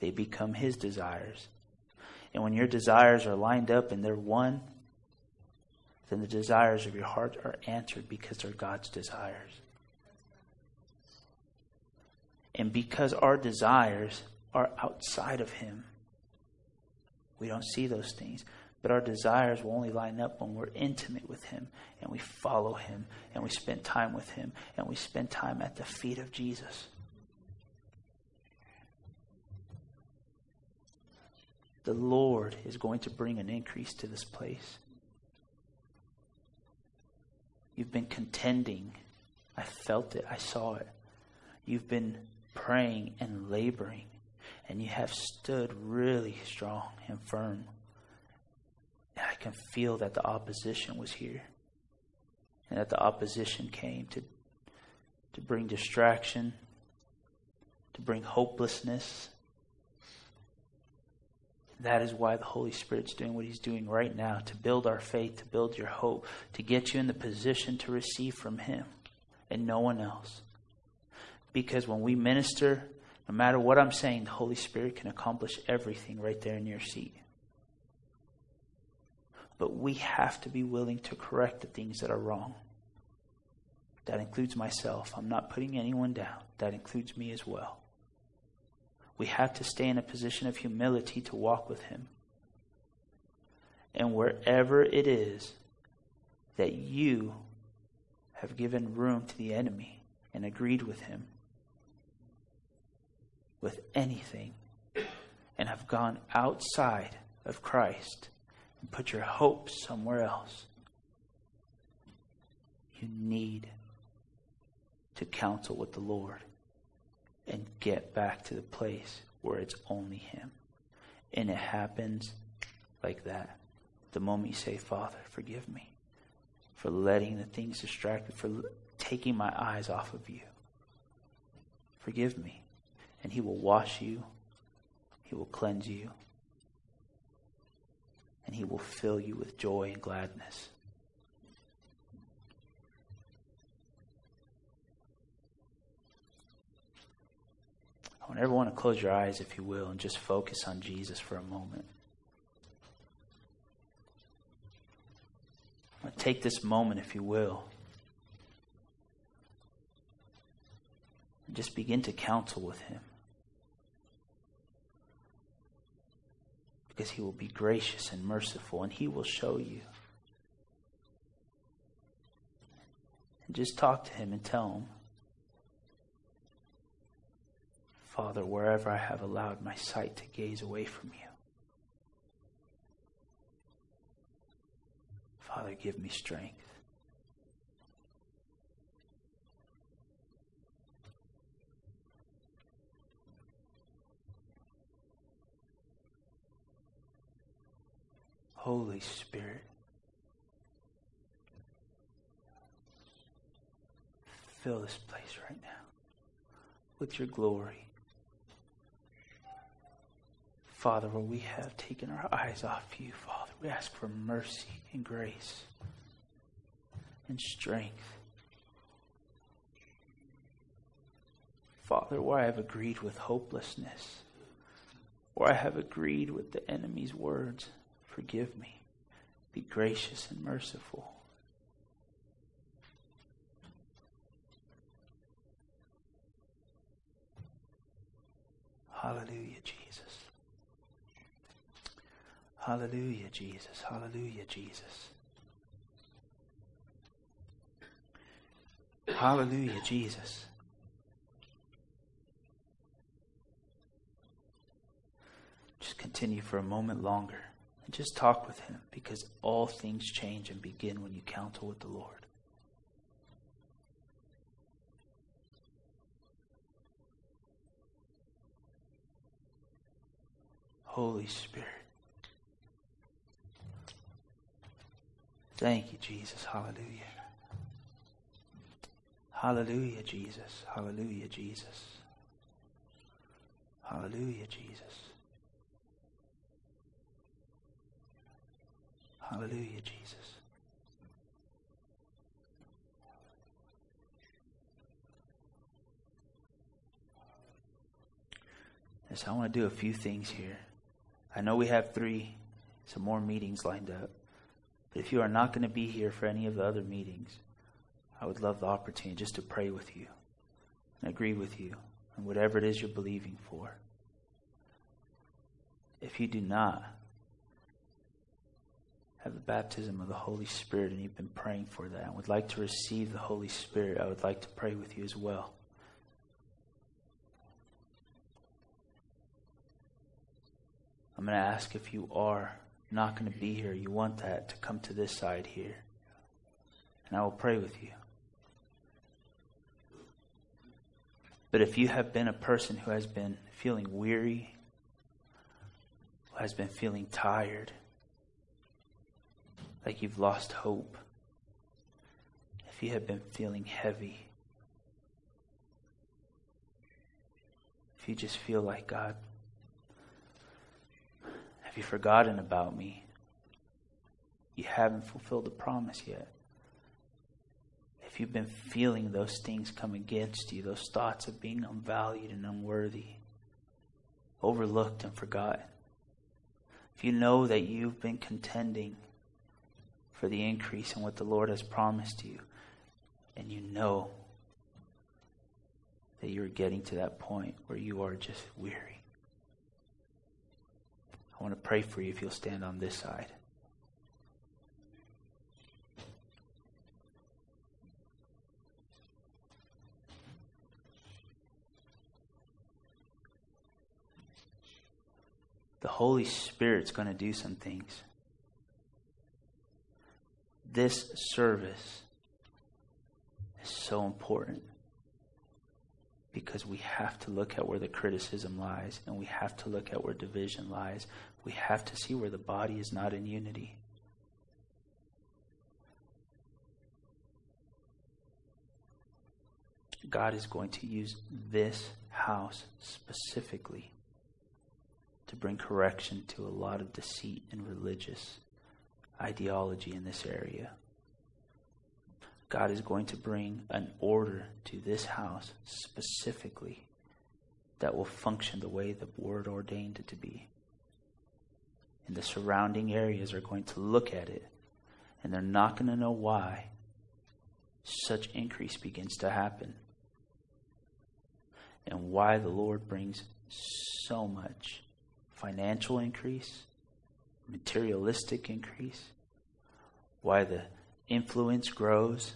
they become His desires? And when your desires are lined up and they're one, then the desires of your heart are answered because they're God's desires. And because our desires are outside of Him, we don't see those things. But our desires will only line up when we're intimate with Him and we follow Him and we spend time with Him and we spend time at the feet of Jesus. The Lord is going to bring an increase to this place. You've been contending. I felt it. I saw it. You've been praying and laboring, and you have stood really strong and firm. And I can feel that the opposition was here, and that the opposition came to, to bring distraction, to bring hopelessness, that is why the Holy Spirit's doing what He's doing right now to build our faith, to build your hope, to get you in the position to receive from Him and no one else. Because when we minister, no matter what I'm saying, the Holy Spirit can accomplish everything right there in your seat. But we have to be willing to correct the things that are wrong. That includes myself. I'm not putting anyone down. That includes me as well we have to stay in a position of humility to walk with Him. And wherever it is that you have given room to the enemy and agreed with him with anything and have gone outside of Christ and put your hope somewhere else, you need to counsel with the Lord and get back to the place where it's only Him. And it happens like that. The moment you say, Father, forgive me for letting the things distract me, for taking my eyes off of you. Forgive me. And He will wash you, He will cleanse you, and He will fill you with joy and gladness. I want everyone to close your eyes, if you will, and just focus on Jesus for a moment. take this moment, if you will, and just begin to counsel with Him. Because He will be gracious and merciful, and He will show you. And just talk to Him and tell Him Father, wherever I have allowed my sight to gaze away from you. Father, give me strength. Holy Spirit, fill this place right now with your glory. Father, where we have taken our eyes off you, Father, we ask for mercy and grace and strength. Father, where I have agreed with hopelessness, where I have agreed with the enemy's words, Forgive me. Be gracious and merciful. Hallelujah, Jesus. Hallelujah, Jesus. Hallelujah, Jesus. Hallelujah, Jesus. Just continue for a moment longer. And just talk with Him because all things change and begin when you counsel with the Lord. Holy Spirit. Thank you, Jesus. Hallelujah. Hallelujah, Jesus. Hallelujah, Jesus. Hallelujah, Jesus. Hallelujah, Jesus. So I want to do a few things here. I know we have three, some more meetings lined up. But if you are not going to be here for any of the other meetings, I would love the opportunity just to pray with you and agree with you on whatever it is you're believing for. If you do not, have the baptism of the Holy Spirit and you've been praying for that and would like to receive the Holy Spirit, I would like to pray with you as well. I'm going to ask if you are not going to be here, you want that, to come to this side here. And I will pray with you. But if you have been a person who has been feeling weary, who has been feeling tired, like you've lost hope, if you have been feeling heavy, if you just feel like, God, have you forgotten about me? You haven't fulfilled the promise yet. If you've been feeling those things come against you, those thoughts of being unvalued and unworthy, overlooked and forgotten, if you know that you've been contending for the increase in what the Lord has promised you. And you know that you're getting to that point where you are just weary. I want to pray for you if you'll stand on this side. The Holy Spirit's going to do some things this service is so important because we have to look at where the criticism lies and we have to look at where division lies. We have to see where the body is not in unity. God is going to use this house specifically to bring correction to a lot of deceit and religious ideology in this area. God is going to bring an order to this house specifically that will function the way the Word ordained it to be. And the surrounding areas are going to look at it and they're not going to know why such increase begins to happen and why the Lord brings so much financial increase materialistic increase, why the influence grows,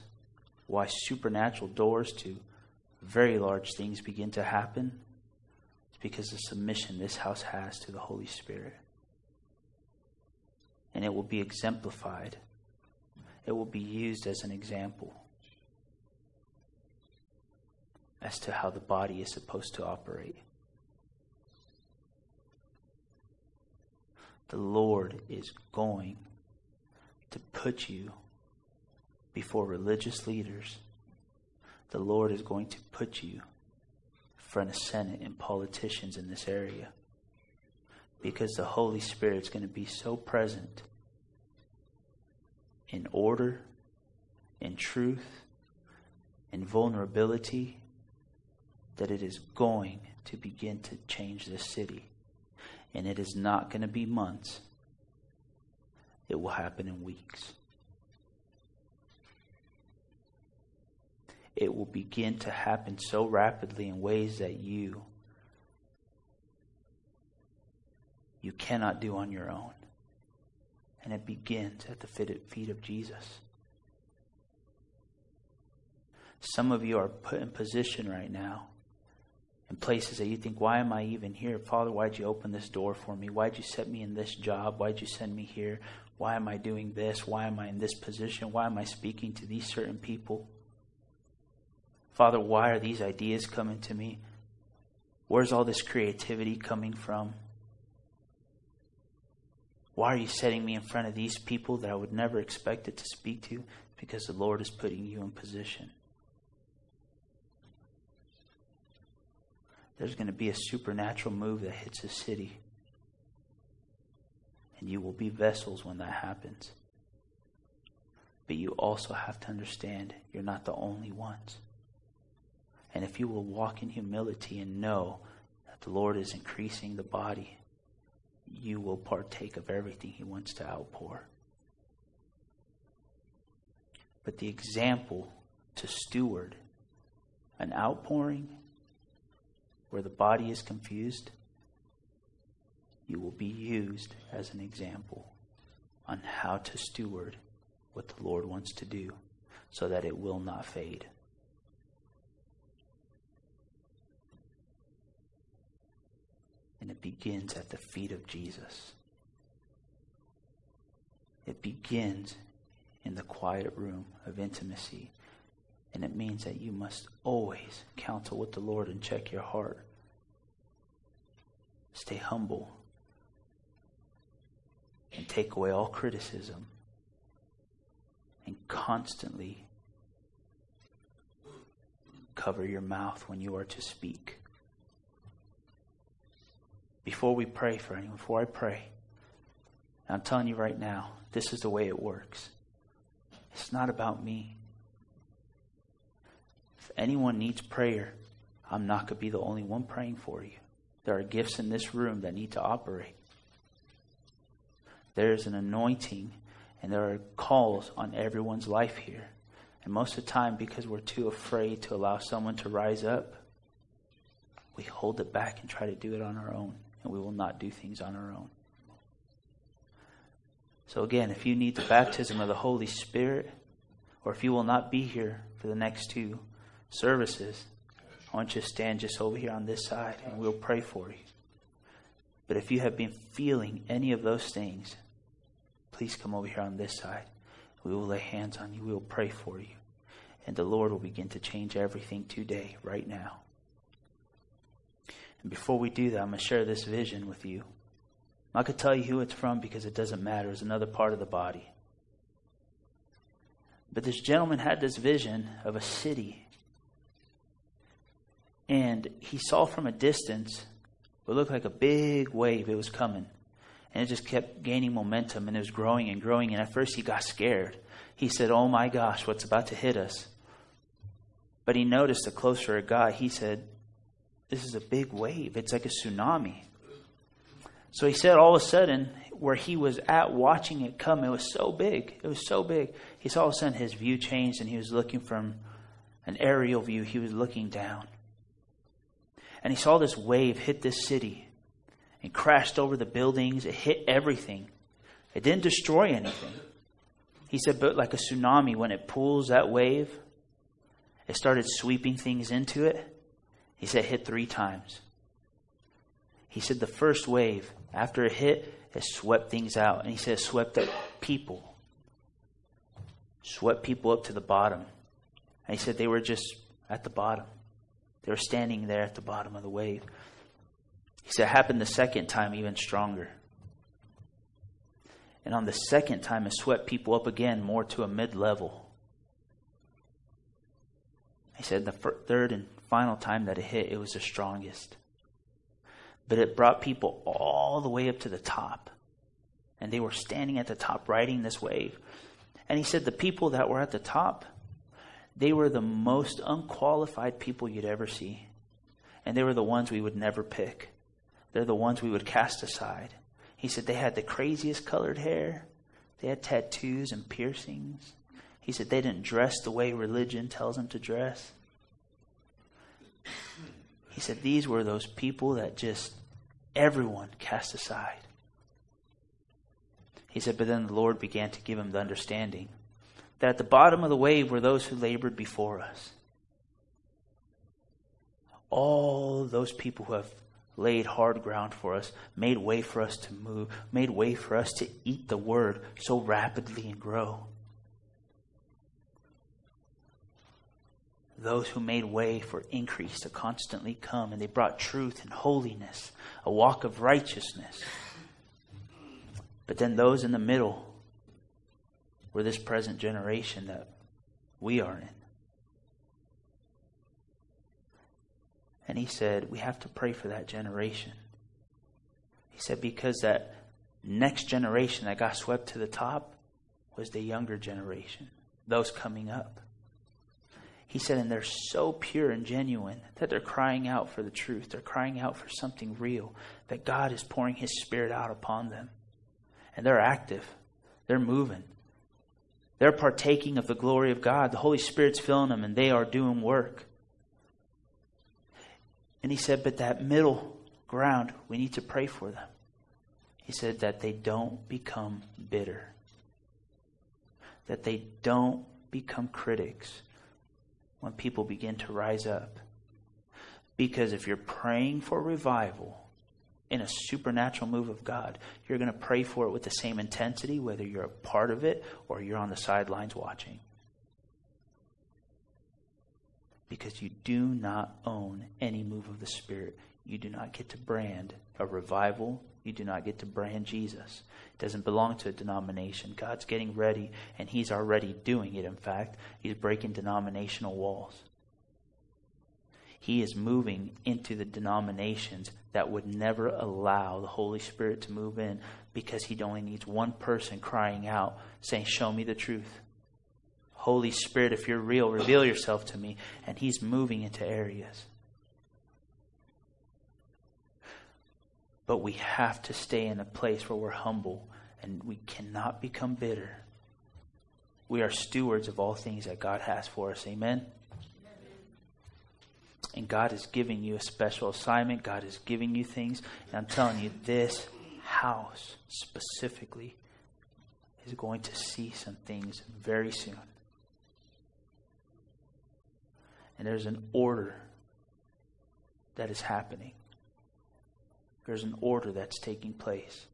why supernatural doors to very large things begin to happen, It's because of submission this house has to the Holy Spirit. And it will be exemplified, it will be used as an example as to how the body is supposed to operate. The Lord is going to put you before religious leaders. The Lord is going to put you in front of Senate and politicians in this area because the Holy Spirit is going to be so present in order, in truth, in vulnerability, that it is going to begin to change this city. And it is not going to be months, it will happen in weeks. It will begin to happen so rapidly in ways that you you cannot do on your own. And it begins at the feet of Jesus. Some of you are put in position right now in places that you think, why am I even here? Father, why'd you open this door for me? Why'd you set me in this job? Why'd you send me here? Why am I doing this? Why am I in this position? Why am I speaking to these certain people? Father, why are these ideas coming to me? Where's all this creativity coming from? Why are you setting me in front of these people that I would never expect it to speak to? Because the Lord is putting you in position. There's going to be a supernatural move that hits a city. And you will be vessels when that happens. But you also have to understand you're not the only ones. And if you will walk in humility and know that the Lord is increasing the body, you will partake of everything He wants to outpour. But the example to steward an outpouring where the body is confused, you will be used as an example on how to steward what the Lord wants to do so that it will not fade. And it begins at the feet of Jesus. It begins in the quiet room of intimacy and it means that you must always counsel with the Lord and check your heart. Stay humble and take away all criticism and constantly cover your mouth when you are to speak. Before we pray for anyone, before I pray, I'm telling you right now, this is the way it works. It's not about me anyone needs prayer, I'm not going to be the only one praying for you. There are gifts in this room that need to operate. There is an anointing and there are calls on everyone's life here. And most of the time, because we're too afraid to allow someone to rise up, we hold it back and try to do it on our own. And we will not do things on our own. So, again, if you need the baptism of the Holy Spirit, or if you will not be here for the next two, services, I want you to stand just over here on this side and we'll pray for you. But if you have been feeling any of those things, please come over here on this side. We will lay hands on you. We will pray for you. And the Lord will begin to change everything today, right now. And before we do that, I'm going to share this vision with you. I'm not tell you who it's from because it doesn't matter. It's another part of the body. But this gentleman had this vision of a city and he saw from a distance what looked like a big wave. It was coming. And it just kept gaining momentum and it was growing and growing. And at first he got scared. He said, Oh my gosh, what's about to hit us? But he noticed the closer it got, he said, This is a big wave. It's like a tsunami. So he said, all of a sudden, where he was at watching it come, it was so big. It was so big. He saw all of a sudden his view changed and he was looking from an aerial view. He was looking down and he saw this wave hit this city and crashed over the buildings. It hit everything. It didn't destroy anything. He said, but like a tsunami, when it pulls that wave, it started sweeping things into it. He said, hit three times. He said the first wave, after it hit, it swept things out. And he said swept up people. Swept people up to the bottom. And he said they were just at the bottom. They were standing there at the bottom of the wave. He said happened the second time even stronger. And on the second time, it swept people up again more to a mid level. He said the third and final time that it hit, it was the strongest. But it brought people all the way up to the top. And they were standing at the top riding this wave. And he said the people that were at the top, they were the most unqualified people you'd ever see. And they were the ones we would never pick. They're the ones we would cast aside. He said they had the craziest colored hair. They had tattoos and piercings. He said they didn't dress the way religion tells them to dress. He said these were those people that just everyone cast aside. He said, but then the Lord began to give him the understanding that at the bottom of the wave were those who labored before us. All those people who have laid hard ground for us, made way for us to move, made way for us to eat the word so rapidly and grow. Those who made way for increase to constantly come, and they brought truth and holiness, a walk of righteousness. But then those in the middle were this present generation that we are in. And he said, We have to pray for that generation. He said, Because that next generation that got swept to the top was the younger generation, those coming up. He said, and they're so pure and genuine that they're crying out for the truth. They're crying out for something real, that God is pouring His Spirit out upon them. And they're active, they're moving, they're partaking of the glory of God. The Holy Spirit's filling them, and they are doing work. And he said, but that middle ground, we need to pray for them. He said that they don't become bitter, that they don't become critics when people begin to rise up. Because if you're praying for revival in a supernatural move of God, you're going to pray for it with the same intensity, whether you're a part of it or you're on the sidelines watching. because you do not own any move of the Spirit. You do not get to brand a revival. You do not get to brand Jesus. It doesn't belong to a denomination. God's getting ready, and He's already doing it, in fact. He's breaking denominational walls. He is moving into the denominations that would never allow the Holy Spirit to move in because He only needs one person crying out, saying, Show me the truth. Holy Spirit, if you're real, reveal yourself to me. And He's moving into areas. But we have to stay in a place where we're humble and we cannot become bitter. We are stewards of all things that God has for us. Amen? And God is giving you a special assignment. God is giving you things. And I'm telling you, this house specifically is going to see some things very soon. And there's an order that is happening. There's an order that's taking place.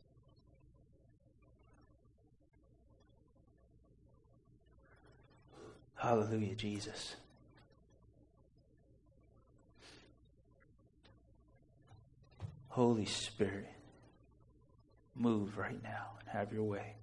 Hallelujah, Jesus. Holy Spirit, move right now and have your way.